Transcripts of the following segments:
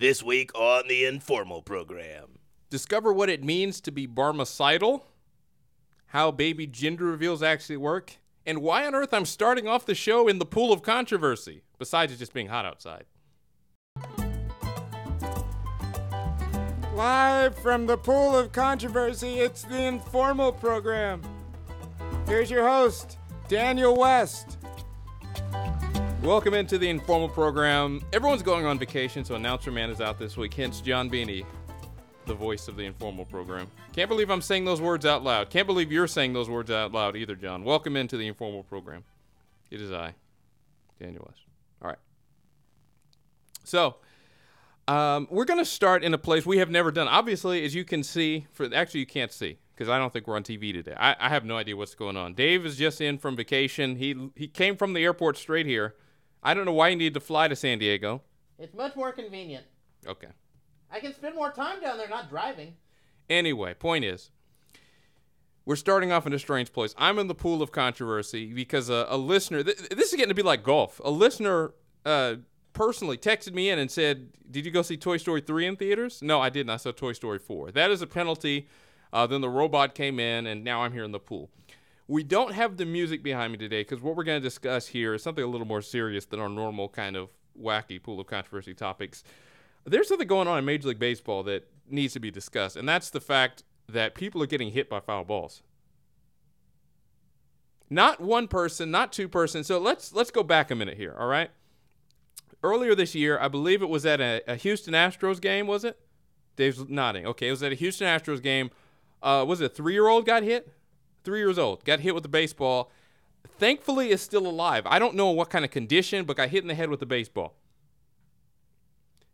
This week on the Informal program. Discover what it means to be barmecidal, how baby gender reveals actually work, and why on earth I'm starting off the show in the pool of controversy, besides it just being hot outside. Live from the pool of controversy, it's the Informal program. Here's your host, Daniel West. Welcome into the informal program. Everyone's going on vacation, so announcer man is out this week. Hence, John Beanie, the voice of the informal program. Can't believe I'm saying those words out loud. Can't believe you're saying those words out loud either, John. Welcome into the informal program. It is I, Daniel West. All right. So, um, we're going to start in a place we have never done. Obviously, as you can see, for actually you can't see because I don't think we're on TV today. I, I have no idea what's going on. Dave is just in from vacation. He he came from the airport straight here. I don't know why you need to fly to San Diego. It's much more convenient. Okay. I can spend more time down there not driving. Anyway, point is, we're starting off in a strange place. I'm in the pool of controversy because a, a listener, th- this is getting to be like golf. A listener uh, personally texted me in and said, Did you go see Toy Story 3 in theaters? No, I didn't. I saw Toy Story 4. That is a penalty. Uh, then the robot came in, and now I'm here in the pool. We don't have the music behind me today because what we're going to discuss here is something a little more serious than our normal kind of wacky pool of controversy topics. There's something going on in Major League Baseball that needs to be discussed, and that's the fact that people are getting hit by foul balls. Not one person, not two person. So let's let's go back a minute here, all right? Earlier this year, I believe it was at a, a Houston Astros game, was it? Dave's nodding. Okay, it was at a Houston Astros game. Uh, was it a three-year-old got hit? Three years old, got hit with a baseball. Thankfully, is still alive. I don't know what kind of condition, but got hit in the head with a baseball.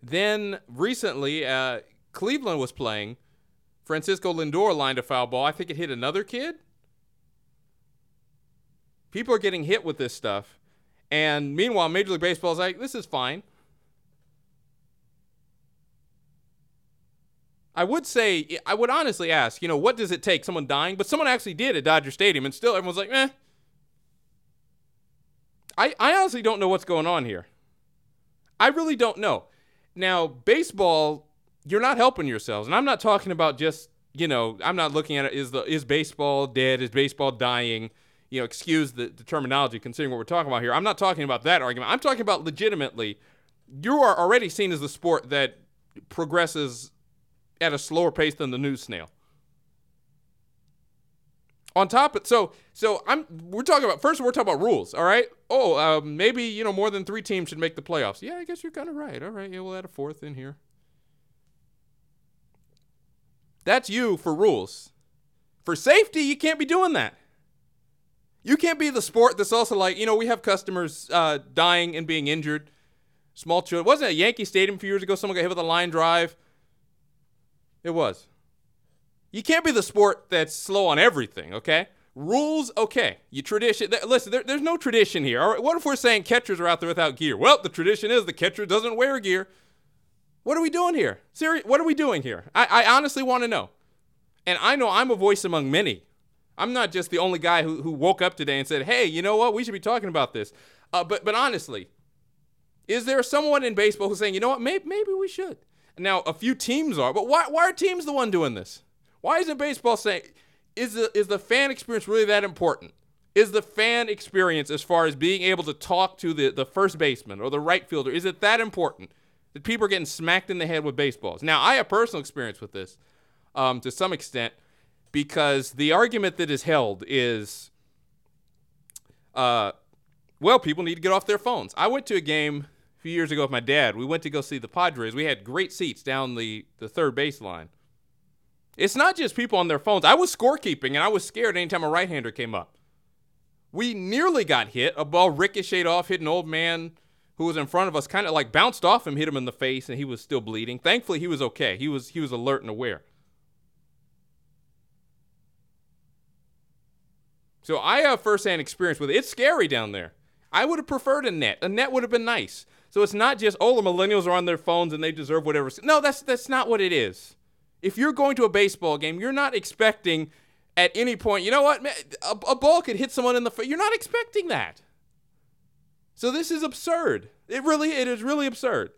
Then recently, uh, Cleveland was playing. Francisco Lindor lined a foul ball. I think it hit another kid. People are getting hit with this stuff. And meanwhile, Major League Baseball is like, this is fine. I would say, I would honestly ask, you know, what does it take? Someone dying? But someone actually did at Dodger Stadium, and still everyone's like, eh. I, I honestly don't know what's going on here. I really don't know. Now, baseball, you're not helping yourselves. And I'm not talking about just, you know, I'm not looking at it, is, the, is baseball dead? Is baseball dying? You know, excuse the, the terminology considering what we're talking about here. I'm not talking about that argument. I'm talking about legitimately, you are already seen as the sport that progresses at a slower pace than the news snail. On top of so so I'm we're talking about first we're talking about rules, all right? Oh, uh, maybe you know more than three teams should make the playoffs. Yeah, I guess you're kind of right. All right, yeah, we'll add a fourth in here. That's you for rules. For safety, you can't be doing that. You can't be the sport that's also like you know we have customers uh, dying and being injured. Small children. Wasn't it Yankee Stadium a few years ago? Someone got hit with a line drive. It was. You can't be the sport that's slow on everything, okay? Rules, okay. You tradition. Th- listen, there, there's no tradition here. All right, what if we're saying catchers are out there without gear? Well, the tradition is the catcher doesn't wear gear. What are we doing here? Siri, what are we doing here? I, I honestly want to know. And I know I'm a voice among many. I'm not just the only guy who, who woke up today and said, hey, you know what? We should be talking about this. Uh, but, but honestly, is there someone in baseball who's saying, you know what? Maybe, maybe we should? Now, a few teams are, but why, why are teams the one doing this? Why isn't baseball saying, is the, is the fan experience really that important? Is the fan experience, as far as being able to talk to the, the first baseman or the right fielder, is it that important that people are getting smacked in the head with baseballs? Now, I have personal experience with this um, to some extent because the argument that is held is, uh, well, people need to get off their phones. I went to a game few years ago with my dad. We went to go see the Padres. We had great seats down the, the third baseline. It's not just people on their phones. I was scorekeeping and I was scared anytime a right hander came up. We nearly got hit. A ball ricocheted off, hit an old man who was in front of us, kind of like bounced off him, hit him in the face, and he was still bleeding. Thankfully, he was okay. He was he was alert and aware. So I have firsthand experience with it. It's scary down there. I would have preferred a net. A net would have been nice. So it's not just oh the millennials are on their phones and they deserve whatever. No, that's that's not what it is. If you're going to a baseball game, you're not expecting at any point, you know what, man, a, a ball could hit someone in the face. You're not expecting that. So this is absurd. It really, it is really absurd.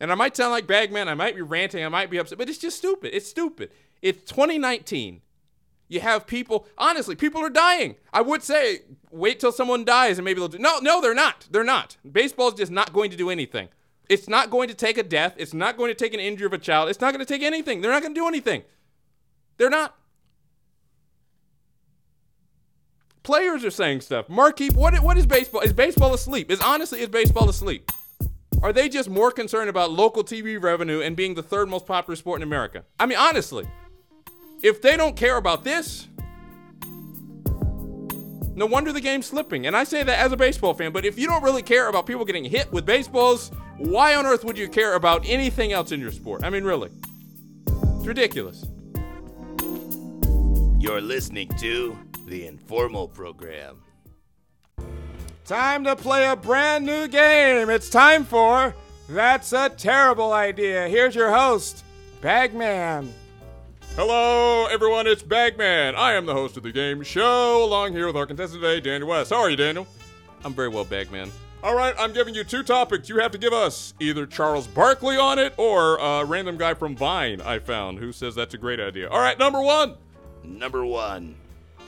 And I might sound like Bagman, I might be ranting, I might be upset, but it's just stupid. It's stupid. It's 2019. You have people, honestly, people are dying. I would say wait till someone dies and maybe they'll do. No, no, they're not. They're not. Baseball's just not going to do anything. It's not going to take a death. It's not going to take an injury of a child. It's not going to take anything. They're not going to do anything. They're not. Players are saying stuff. Marquee, what, what is baseball? Is baseball asleep? Is honestly, is baseball asleep? Are they just more concerned about local TV revenue and being the third most popular sport in America? I mean, honestly, if they don't care about this, no wonder the game's slipping. And I say that as a baseball fan, but if you don't really care about people getting hit with baseballs, why on earth would you care about anything else in your sport? I mean, really. It's ridiculous. You're listening to the Informal Program. Time to play a brand new game. It's time for That's a Terrible Idea. Here's your host, Bagman. Hello, everyone. It's Bagman. I am the host of the game show, along here with our contestant today, Daniel West. How are you, Daniel? I'm very well, Bagman. All right, I'm giving you two topics. You have to give us either Charles Barkley on it or a random guy from Vine I found who says that's a great idea. All right, number one. Number one.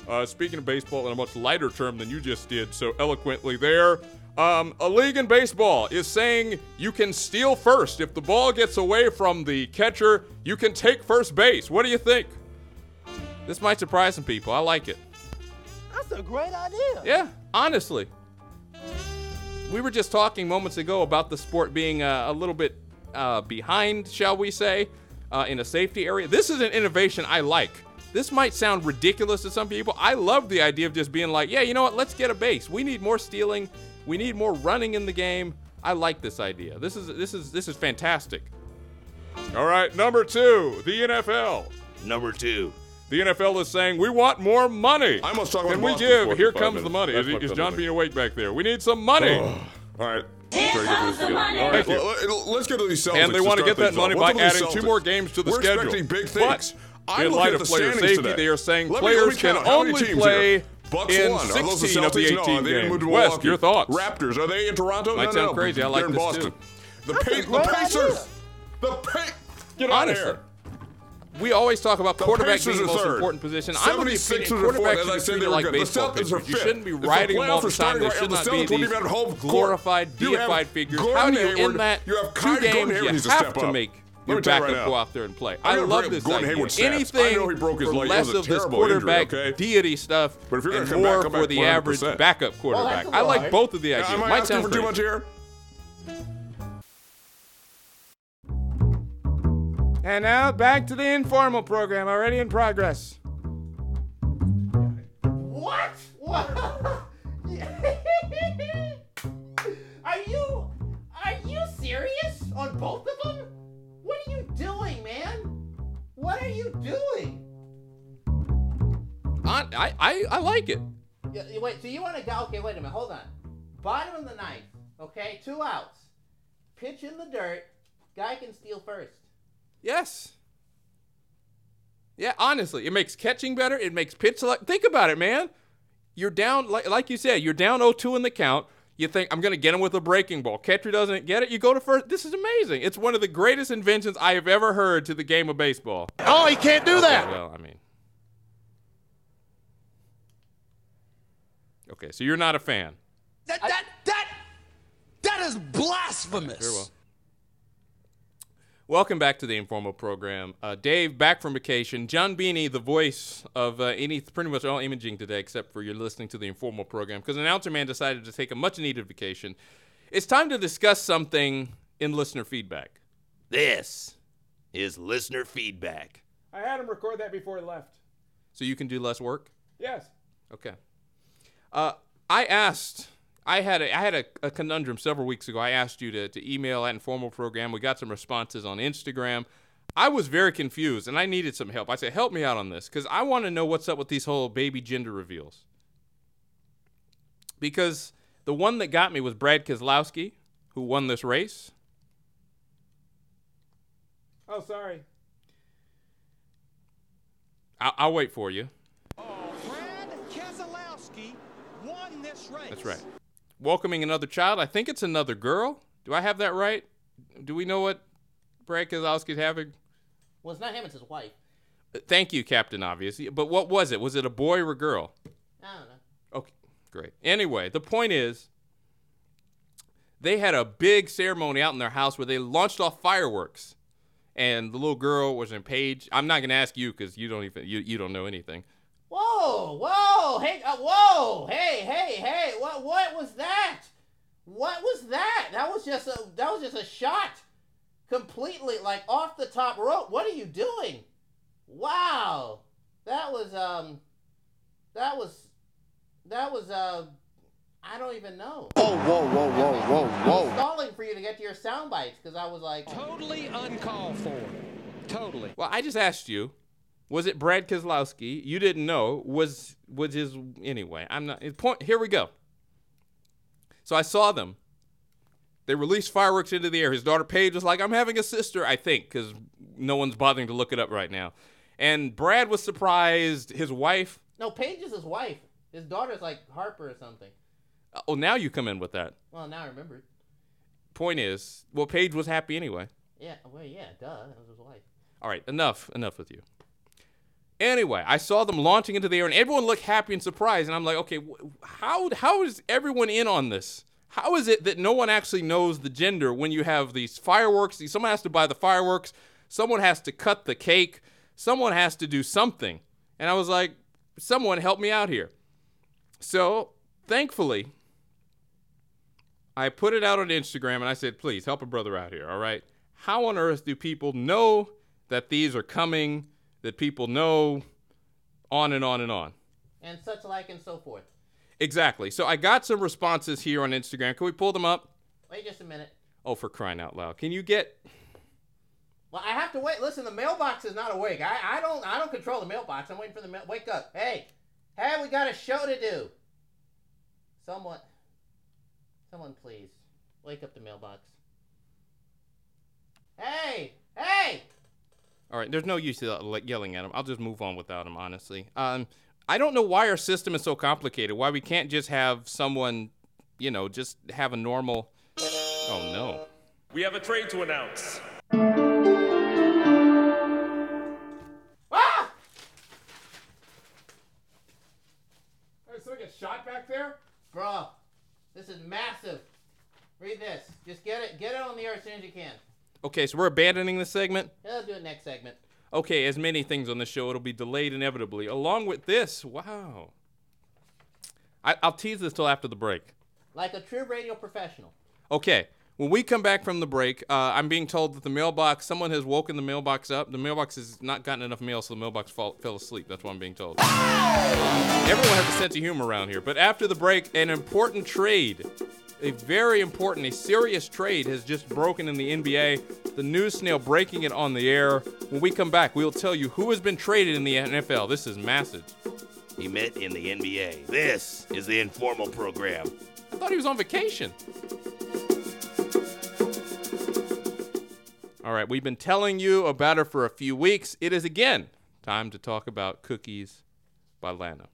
Uh, speaking of baseball in a much lighter term than you just did so eloquently there, um, a league in baseball is saying you can steal first. If the ball gets away from the catcher, you can take first base. What do you think? This might surprise some people. I like it. That's a great idea. Yeah, honestly. We were just talking moments ago about the sport being uh, a little bit uh, behind, shall we say, uh, in a safety area. This is an innovation I like. This might sound ridiculous to some people. I love the idea of just being like, yeah, you know what? Let's get a base. We need more stealing. We need more running in the game. I like this idea. This is this is this is fantastic. All right, number two, the NFL. Number two. The NFL is saying we want more money. I must talk about Can we give? Here for five comes the money. That's Is, what is John doing. being awake back there? We need some money. Oh, all right. Here Try to get comes the money. All right, well, let's get to these Celtics. And they to want to get that money by What's up with adding these two more games to the We're schedule. expecting big But. I'm in light at of the player safety, today. they are saying Let me- me players can count. How many only play here? Bucks in won. Are those the 16 of the Celtics? 18 No, they didn't games. move to Wes, Milwaukee. your thoughts? Raptors, are they in Toronto? Might no, sound no, crazy. I They're like in this Boston. too. The, That's pa- the Pacers. idea. The pa- Get out of here. We always talk about The quarterback Pacers being the most third. important position. I'm of the opinion are fourth. quarterbacks should be treated like good. The baseball pitchers. You fifth. shouldn't be If the riding them all the time. starting They should not the be these even have home court. glorified, deified figures. How do you Hayward. in that You have two games Hayward you have to make Let your me tell you backup right go out there and play? I'm I love this Gordon idea. Hayward's stats. I Anything know he broke his for leg. Less of this terrible injury, quarterback okay? deity stuff But if you're gonna and come back, more come for back the average 100%. backup quarterback. that's a I like both of the ideas. Am I Might asking sound for too much here? And now back to the informal program, already in progress. What? What? I, I, I, I like it. Yeah, yeah, wait, so you want to go? Okay, wait a minute. Hold on. Bottom of the ninth. Okay, two outs. Pitch in the dirt. Guy can steal first. Yes. Yeah, honestly, it makes catching better. It makes pitch select. Think about it, man. You're down, like, like you said, you're down 0-2 in the count. You think I'm gonna get him with a breaking ball. Catcher doesn't get it. You go to first. This is amazing. It's one of the greatest inventions I have ever heard to the game of baseball. Oh, he can't do that. Well, I mean, okay, so you're not a fan. That that that that is blasphemous. Very well. Welcome back to the informal program. Uh, Dave, back from vacation. John Beanie, the voice of uh, any pretty much all imaging today, except for you're listening to the informal program, because announcer man decided to take a much needed vacation. It's time to discuss something in listener feedback. This is listener feedback. I had him record that before he left. So you can do less work. Yes. Okay. Uh, I asked. I had a, I had a, a conundrum several weeks ago. I asked you to, to email that informal program. We got some responses on Instagram. I was very confused and I needed some help. I said, "Help me out on this because I want to know what's up with these whole baby gender reveals." Because the one that got me was Brad Keselowski, who won this race. Oh, sorry. I'll, I'll wait for you. That's right. Welcoming another child. I think it's another girl. Do I have that right? Do we know what Brad Keselowski's having? Well, it's not him, it's his wife. Uh, thank you, Captain Obvious. But what was it? Was it a boy or a girl? I don't know. Okay, great. Anyway, the point is, they had a big ceremony out in their house where they launched off fireworks, and the little girl was in Paige. I'm not gonna ask you because you don't even you, you don't know anything. Whoa, whoa, hey, uh, whoa, hey, hey, hey, what, what was that? What was that? That was just a, that was just a shot, completely like off the top rope. What are you doing? Wow, that was um, that was, that was uh, I don't even know. Whoa, whoa, whoa, whoa, whoa, I was whoa. stalling for you to get to your sound bites because I was like, Totally uncalled for. Totally. Well, I just asked you, was it Brad Keselowski? You didn't know. Was was his anyway? I'm not. Point. Here we go. So I saw them. They released fireworks into the air. His daughter Paige was like, "I'm having a sister," I think, because no one's bothering to look it up right now. And Brad was surprised. His wife. no, Paige is his wife. His daughter's like Harper or something. Uh, oh, now you come in with that. Well, now I remember. Point is, well, Paige was happy anyway. Yeah, well, yeah, duh, that was his wife. All right, enough, enough with you. Anyway, I saw them launching into the air, and everyone looked happy and surprised. And I'm like, okay, how how is everyone in on this? How is it that no one actually knows the gender when you have these fireworks? Someone has to buy the fireworks, someone has to cut the cake, someone has to do something. And I was like, someone help me out here. So, thankfully, I put it out on Instagram and I said, please help a brother out here, all right? How on earth do people know that these are coming, that people know, on and on and on? And such like and so forth. Exactly. So I got some responses here on Instagram. Can we pull them up? Wait just a minute. Oh, for crying out loud. Can you get. Well, I have to wait. Listen, the mailbox is not awake. I, I don't I don't control the mailbox. I'm waiting for the mail. Wake up. Hey, hey, we got a show to do. Someone, someone, please wake up the mailbox. Hey, hey. All right, there's no use uh, yelling at him. I'll just move on without him, honestly. Um, I don't know why our system is so complicated. Why we can't just have someone, you know, just have a normal. Oh no. We have a trade to announce. Ah! Hey, someone get shot back there? Bro, this is massive. Read this. Just get it. Get it on the air as soon as you can. Okay, so we're abandoning this segment. Yeah, I'll do it next segment. Okay, as many things on the show, it'll be delayed inevitably. Along with this, wow. I, I'll tease this till after the break. Like a true radio professional. Okay, when we come back from the break, uh, I'm being told that the mailbox, someone has woken the mailbox up. The mailbox has not gotten enough mail, so the mailbox fall, fell asleep. That's what I'm being told. Everyone has a sense of humor around here. But after the break, an important trade, a very important, a serious trade has just broken in the NBA. The news snail breaking it on the air. When we come back, we'll tell you who has been traded in the NFL. This is massive. He met in the NBA. This is the informal program. I thought he was on vacation. All right, we've been telling you about her for a few weeks. It is again time to talk about cookies by Lana.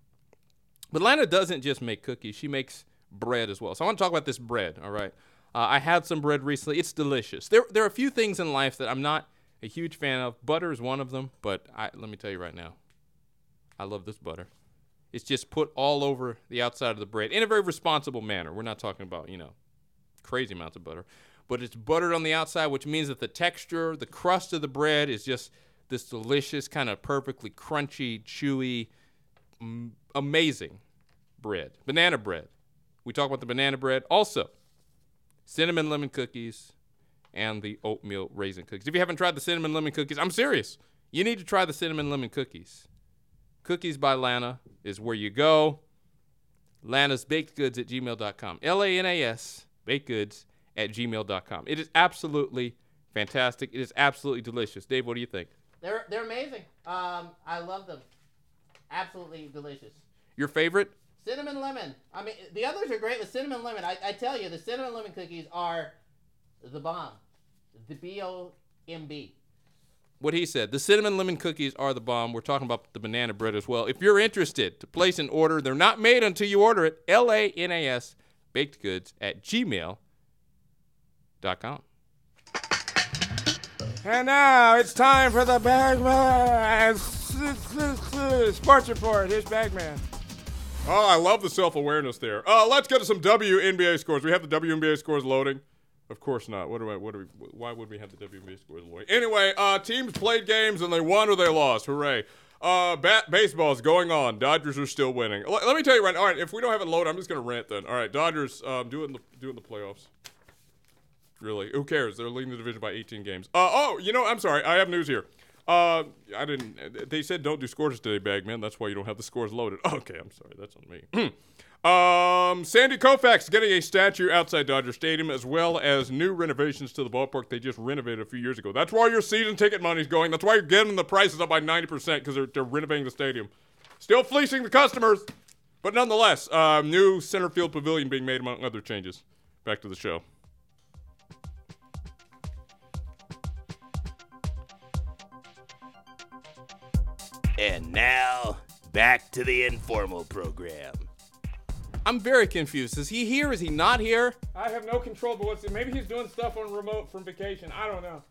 But Lana doesn't just make cookies, she makes bread as well. So I want to talk about this bread, all right? Uh, I had some bread recently. It's delicious. There, there are a few things in life that I'm not a huge fan of. Butter is one of them, but I, let me tell you right now, I love this butter. It's just put all over the outside of the bread in a very responsible manner. We're not talking about, you know, crazy amounts of butter. But it's buttered on the outside, which means that the texture, the crust of the bread is just this delicious, kind of perfectly crunchy, chewy, m- amazing bread. Banana bread. We talk about the banana bread. Also, cinnamon lemon cookies and the oatmeal raisin cookies. If you haven't tried the cinnamon lemon cookies, I'm serious. You need to try the cinnamon lemon cookies. Cookies by Lana is where you go. Lana's Baked Goods at gmail.com. L A N A S, baked goods at gmail.com. It is absolutely fantastic. It is absolutely delicious. Dave, what do you think? They're they're amazing. Um, I love them. Absolutely delicious. Your favorite? Cinnamon lemon. I mean, the others are great, but cinnamon lemon. I, I tell you, the cinnamon lemon cookies are the bomb. The B O M B. What he said. The cinnamon lemon cookies are the bomb. We're talking about the banana bread as well. If you're interested to place an order, they're not made until you order it. L A N A S, baked goods at gmail.com. And now it's time for the Bagman Sports Report. Here's Bagman. Oh, I love the self-awareness there. Uh, let's get to some WNBA scores. We have the WNBA scores loading. Of course not. What do I? What do we? Why would we have the WNBA scores loading? Anyway, uh, teams played games and they won or they lost. Hooray! Uh, bat- going on. Dodgers are still winning. L- let me tell you right. All right, if we don't have it loaded, I'm just gonna rant then. All right, Dodgers, um, do it in the do it in the playoffs. Really, who cares? They're leading the division by 18 games. Uh, oh, you know, I'm sorry. I have news here. Uh, I didn't. They said don't do scores today, Bagman. That's why you don't have the scores loaded. Okay, I'm sorry. That's on me. um, Sandy Koufax getting a statue outside Dodger Stadium, as well as new renovations to the ballpark they just renovated a few years ago. That's why your season ticket money's going. That's why you're getting the prices up by 90% because they're, they're renovating the stadium. Still fleecing the customers, but nonetheless, uh, new center field pavilion being made among other changes. Back to the show. And now, back to the informal program. I'm very confused. Is he here? Is he not here? I have no control, but what's maybe he's doing stuff on remote from vacation. I don't know.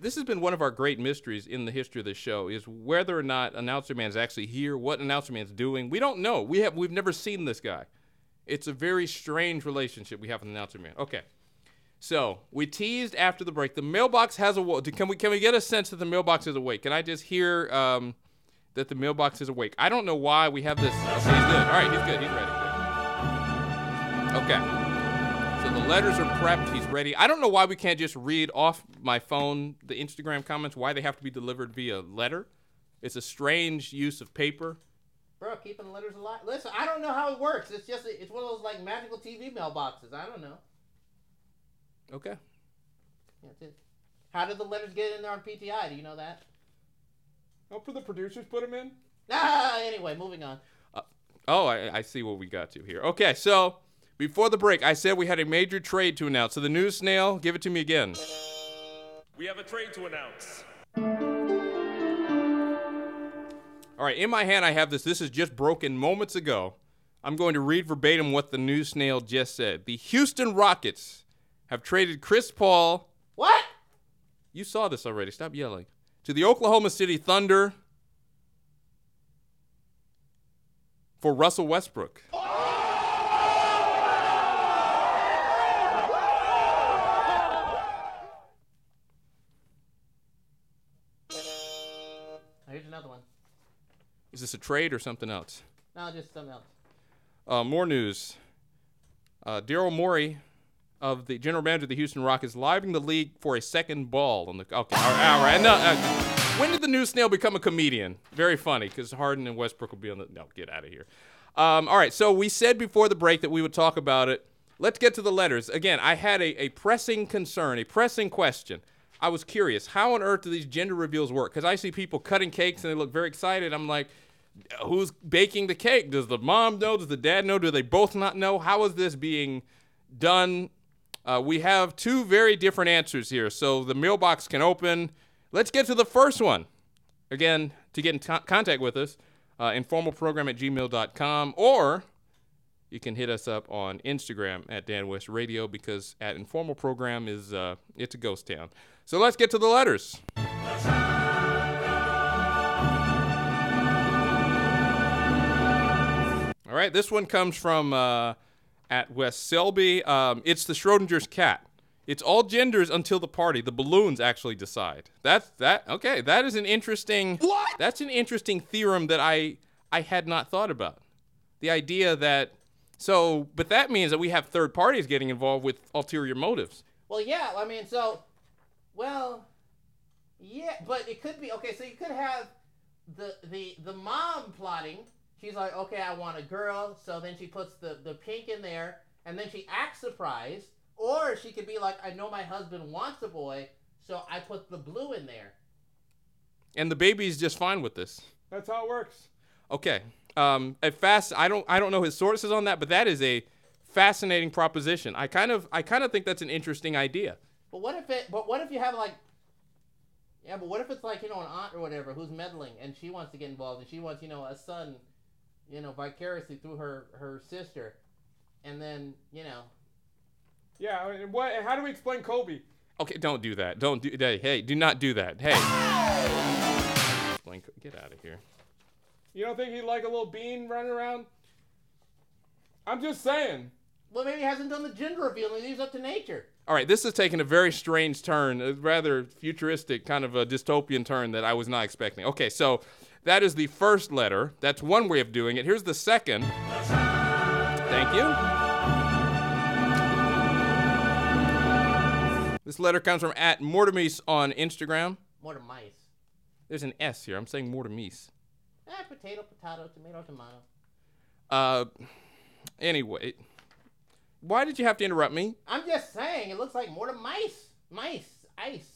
This has been one of our great mysteries in the history of the show is whether or not announcer man is actually here, what announcer man's doing. We don't know. We have we've never seen this guy. It's a very strange relationship we have with announcer man. Okay. So we teased after the break. The mailbox has a. Can we can we get a sense that the mailbox is awake? Can I just hear um, that the mailbox is awake? I don't know why we have this. Okay, he's good. All right, he's good. He's ready. Okay. So the letters are prepped. He's ready. I don't know why we can't just read off my phone the Instagram comments. Why they have to be delivered via letter? It's a strange use of paper. Bro, keeping the letters alive. Listen, I don't know how it works. It's just it's one of those like magical TV mailboxes. I don't know. Okay. That's it. How did the letters get in there on PTI? Do you know that? Hope for the producers put them in. Ah, anyway, moving on. Oh, I, I see what we got to here. Okay, so before the break, I said we had a major trade to announce. So the news snail, give it to me again. We have a trade to announce. All right, in my hand, I have this. This is just broken moments ago. I'm going to read verbatim what the news snail just said. The Houston Rockets have traded Chris Paul. What? You saw this already. Stop yelling. To the Oklahoma City Thunder for Russell Westbrook. Here's another one. Is this a trade or something else? No, just something else. Uh, more news. Uh, Daryl Morey, of the general manager of the Houston Rockets, livening the league for a second ball on the. Okay, all right. All right. No, uh, when did the new snail become a comedian? Very funny, because Harden and Westbrook will be on the. No, get out of here. Um, all right. So we said before the break that we would talk about it. Let's get to the letters. Again, I had a, a pressing concern, a pressing question. I was curious, how on earth do these gender reveals work? Because I see people cutting cakes and they look very excited. I'm like, who's baking the cake? Does the mom know? Does the dad know? Do they both not know? How is this being done? Uh, we have two very different answers here, so the mailbox can open. Let's get to the first one. Again, to get in t- contact with us, uh, informalprogram at gmail.com, or you can hit us up on Instagram at Dan West Radio because at informal program is uh, it's a ghost town. So let's get to the letters. All right, this one comes from uh, at West Selby. Um, it's the Schrodinger's cat. It's all genders until the party. The balloons actually decide. That's that. Okay, that is an interesting. What? That's an interesting theorem that I I had not thought about. The idea that so, but that means that we have third parties getting involved with ulterior motives. Well, yeah. I mean, so, well, yeah, but it could be okay. So you could have the the the mom plotting. She's like, okay, I want a girl. So then she puts the the pink in there, and then she acts surprised. Or she could be like, I know my husband wants a boy, so I put the blue in there. And the baby's just fine with this. That's how it works. Okay. Um, at fast, I don't, I don't know his sources on that, but that is a fascinating proposition. I kind of, I kind of think that's an interesting idea. But what if it? But what if you have like? Yeah, but what if it's like you know an aunt or whatever who's meddling and she wants to get involved and she wants you know a son, you know vicariously through her her sister, and then you know Yeah, and what? How do we explain Kobe? Okay, don't do that. Don't do hey, hey, do not do that. Hey. Blink, get out of here. You don't think he'd like a little bean running around? I'm just saying. Well, maybe he hasn't done the gender reveal and he leaves up to nature. All right, this is taking a very strange turn, a rather futuristic kind of a dystopian turn that I was not expecting. Okay, so that is the first letter. That's one way of doing it. Here's the second. Thank you. This letter comes from at Mortimis on Instagram. More. There's an S here. I'm saying Mortimis. Eh, potato, potato, tomato, tomato. Uh, anyway, why did you have to interrupt me? I'm just saying, it looks like more to mice. Mice. Ice.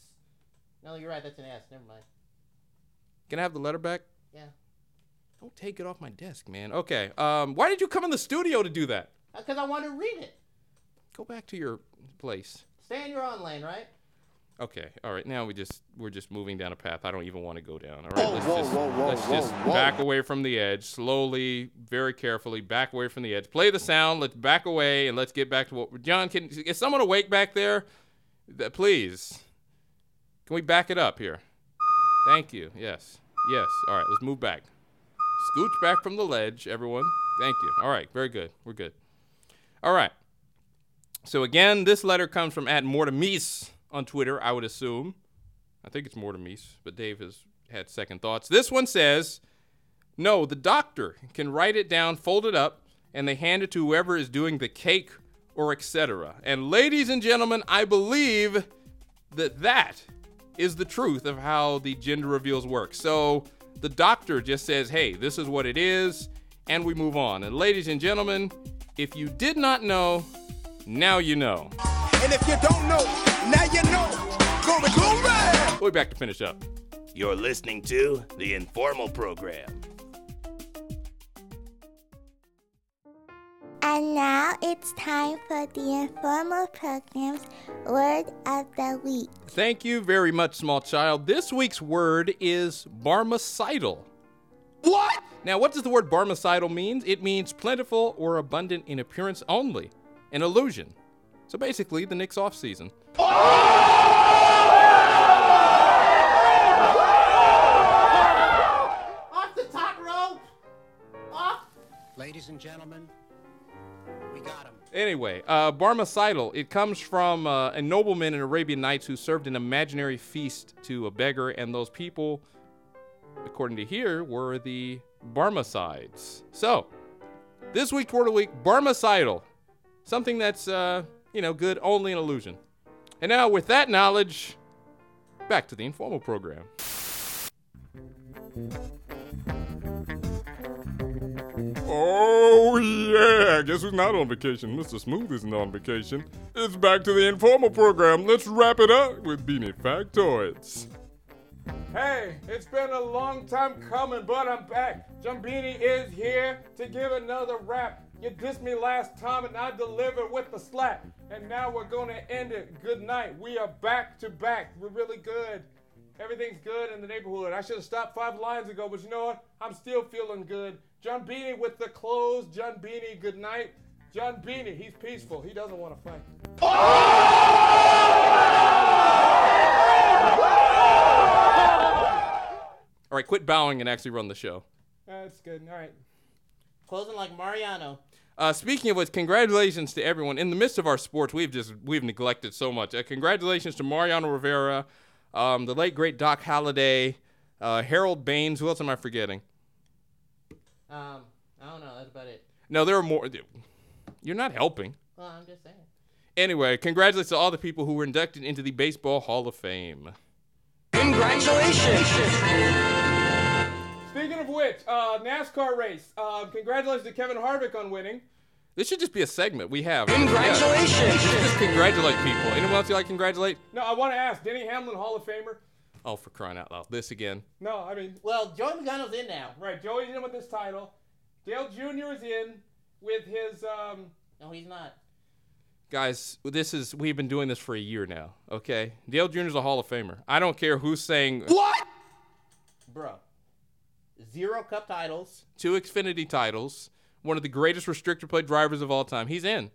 No, you're right, that's an S. Never mind. Can I have the letter back? Yeah. Don't take it off my desk, man. Okay. Um, why did you come in the studio to do that? Because I want to read it. Go back to your place. Stay in your own lane, right? Okay. All right. Now we just we're just moving down a path I don't even want to go down. All right. let's just let's just back away from the edge slowly, very carefully. Back away from the edge. Play the sound. Let's back away and let's get back to what John can. Is someone awake back there? Please. Can we back it up here? Thank you. Yes. Yes. All right. Let's move back. Scooch back from the ledge, everyone. Thank you. All right. Very good. We're good. All right. So again, this letter comes from at Mortimis on Twitter, I would assume. I think it's Mortimis, but Dave has had second thoughts. This one says, no, the doctor can write it down, fold it up, and they hand it to whoever is doing the cake or etc. And ladies and gentlemen, I believe that that is the truth of how the gender reveals work. So the doctor just says, hey, this is what it is, and we move on. And ladies and gentlemen, if you did not know, now you know. And if you don't know, now you know. Glory, glory. We'll be back to finish up. You're listening to the Informal Program. And now it's time for the informal program's word of the week. Thank you very much, small child. This week's word is barmecidal. What? Now, what does the word barmecidal mean? It means plentiful or abundant in appearance only, an illusion. So basically, the Knicks off season. Oh! Off the top rope! Off! Ladies and gentlemen, we got him. Anyway, uh. It comes from uh, a nobleman in Arabian Nights who served an imaginary feast to a beggar, and those people, according to here, were the Barmecides. So, this week, the week, barmecidal. Something that's, uh, you know, good, only an illusion. And now, with that knowledge, back to the informal program. Oh, yeah. Guess who's not on vacation? Mr. Smooth isn't on vacation. It's back to the informal program. Let's wrap it up with Beanie Factoids. Hey, it's been a long time coming, but I'm back. Jumbini is here to give another rap. You dissed me last time and I delivered with the slap. And now we're gonna end it. Good night. We are back to back. We're really good. Everything's good in the neighborhood. I should have stopped five lines ago, but you know what? I'm still feeling good. John Beanie with the clothes. John Beanie, good night. John Beanie, he's peaceful. He doesn't want to fight. All right, quit bowing and actually run the show. That's good. All right. Closing like Mariano. Uh, speaking of which, congratulations to everyone in the midst of our sports. We've just we've neglected so much. Uh, congratulations to Mariano Rivera, um, the late great Doc Halladay, uh, Harold Baines. Who else am I forgetting? Um, I don't know. That's about it. No, there are more. You're not helping. Well, I'm just saying. Anyway, congratulations to all the people who were inducted into the Baseball Hall of Fame. Congratulations. Speaking of which, uh, NASCAR race. Uh, congratulations to Kevin Harvick on winning. This should just be a segment we have. Congratulations. Yeah. Just congratulate people. Anyone else you like to congratulate? No, I want to ask Denny Hamlin, Hall of Famer. Oh, for crying out loud. This again. No, I mean, Well, Joey Logano's in now. right. Joey's in with this title. Dale Jr. is in with his. Um, No, he's not. Guys, this is we've been doing this for a year now. Okay, Dale Jr. is a Hall of Famer. I don't care who's saying What? Bro. Zero cup titles. two Xfinity titles, one of the greatest restrictor plate drivers of all time. He's in.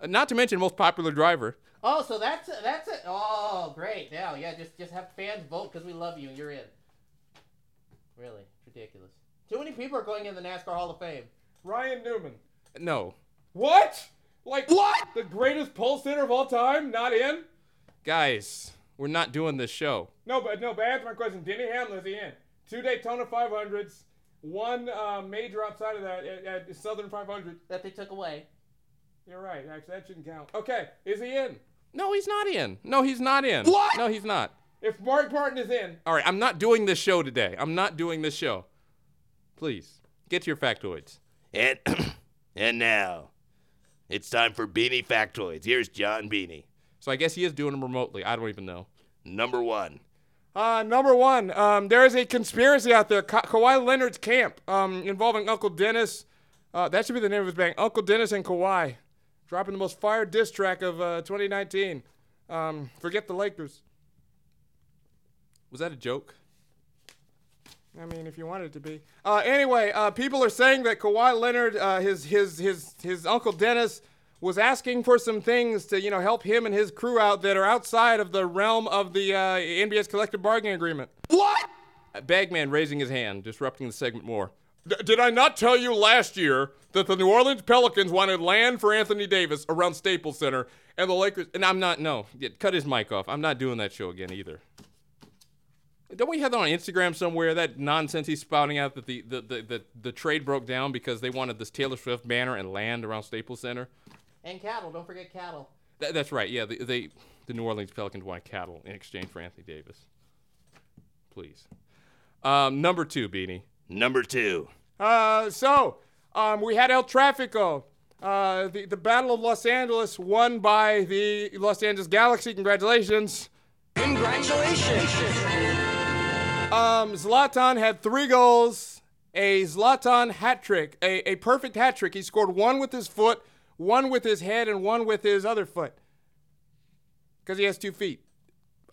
Uh, Not to mention most popular driver. Oh, so that's it. That's it. Oh, great. Now, yeah, just just have fans vote because we love you and you're in. Really, it's ridiculous. Too many people are going in the NASCAR Hall of Fame. Ryan Newman. No. What? Like what? The greatest pole sitter of all time? Not in? Guys, we're not doing this show. No, but no. But answer my question. Denny Hamlin is he in? Two Daytona 500s, one uh, major outside of that at, at Southern 500. That they took away. You're right. Actually, that shouldn't count. Okay, is he in? No, he's not in. No, he's not in. What? No, he's not. If Mark Martin is in, All right, I'm not doing this show today. I'm not doing this show. Please, get to your factoids. And and now, it's time for Beanie Factoids. Here's John Beanie. So I guess he is doing them remotely. I don't even know. Number one. Uh, number one, um, there is a conspiracy out there. Ka- Kawhi Leonard's camp um, involving Uncle Dennis. Uh, that should be the name of his band. Uncle Dennis and Kawhi. Dropping the most fire diss track of uh, 2019. Um, forget the Lakers. Was that a joke? I mean, if you want it to be. Uh, anyway, uh, people are saying that Kawhi Leonard, uh, his his his his uncle Dennis, was asking for some things to you know help him and his crew out that are outside of the realm of the uh, NBA's collective bargaining agreement. What? Bagman raising his hand, disrupting the segment more. D- did I not tell you last year that the New Orleans Pelicans wanted land for Anthony Davis around Staples Center and the Lakers? And I'm not. No, cut his mic off. I'm not doing that show again either. Don't we have that on Instagram somewhere? That nonsense he's spouting out that the the, the, the, the trade broke down because they wanted this Taylor Swift banner and land around Staples Center. And cattle. Don't forget cattle. That, that's right. Yeah, the, they the New Orleans Pelicans wanted cattle in exchange for Anthony Davis. Please. Um, number two, Beanie. Number two. Uh, so um, we had El Trafico. Uh, the, the Battle of Los Angeles won by the Los Angeles Galaxy. Congratulations. Congratulations. Um, Zlatan had three goals, a Zlatan hat trick, a, a perfect hat trick. He scored one with his foot, one with his head, and one with his other foot. Because he has two feet.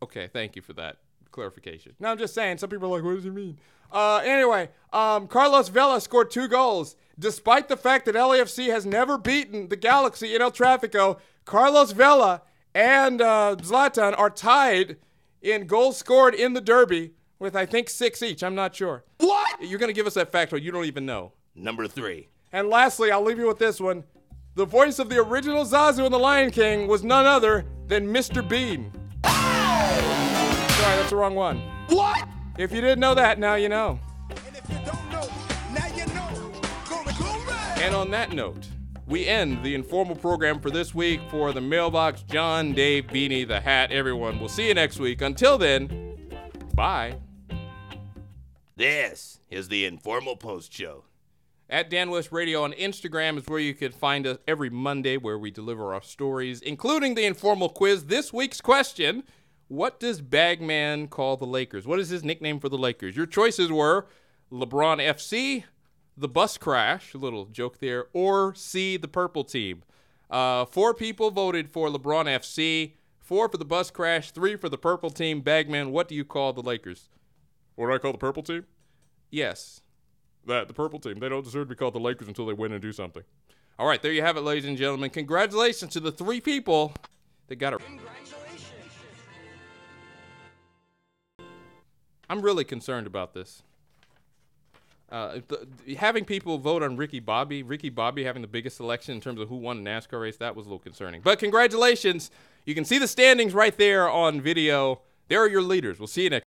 Okay, thank you for that clarification. No, I'm just saying. Some people are like, what does he mean? Uh, anyway, um, Carlos Vela scored two goals. Despite the fact that LAFC has never beaten the Galaxy in El Trafico, Carlos Vela and uh, Zlatan are tied in goals scored in the Derby with, I think, six each. I'm not sure. What? You're gonna give us that factoid you don't even know. Number three. And lastly, I'll leave you with this one. The voice of the original Zazu in The Lion King was none other than Mr. Bean. Sorry, that's the wrong one. What? If you didn't know that, now you know. And if you don't know, now you know. Glory, glory. And on that note, we end the informal program for this week for the mailbox. John, Dave, Beanie, the hat, everyone. We'll see you next week. Until then, bye. This is the Informal Post Show. At Dan West Radio on Instagram is where you can find us every Monday, where we deliver our stories, including the informal quiz. This week's question What does Bagman call the Lakers? What is his nickname for the Lakers? Your choices were LeBron FC, the bus crash, a little joke there, or C, the purple team. Uh, four people voted for LeBron FC, four for the bus crash, three for the purple team. Bagman, what do you call the Lakers? What do I call the purple team? Yes. That, the purple team. They don't deserve to be called the Lakers until they win and do something. All right, there you have it, ladies and gentlemen. Congratulations to the three people that got it. I'm really concerned about this. Uh, the, the- having people vote on Ricky Bobby, Ricky Bobby having the biggest selection in terms of who won the NASCAR race, that was a little concerning. But congratulations. You can see the standings right there on video. There are your leaders. We'll see you next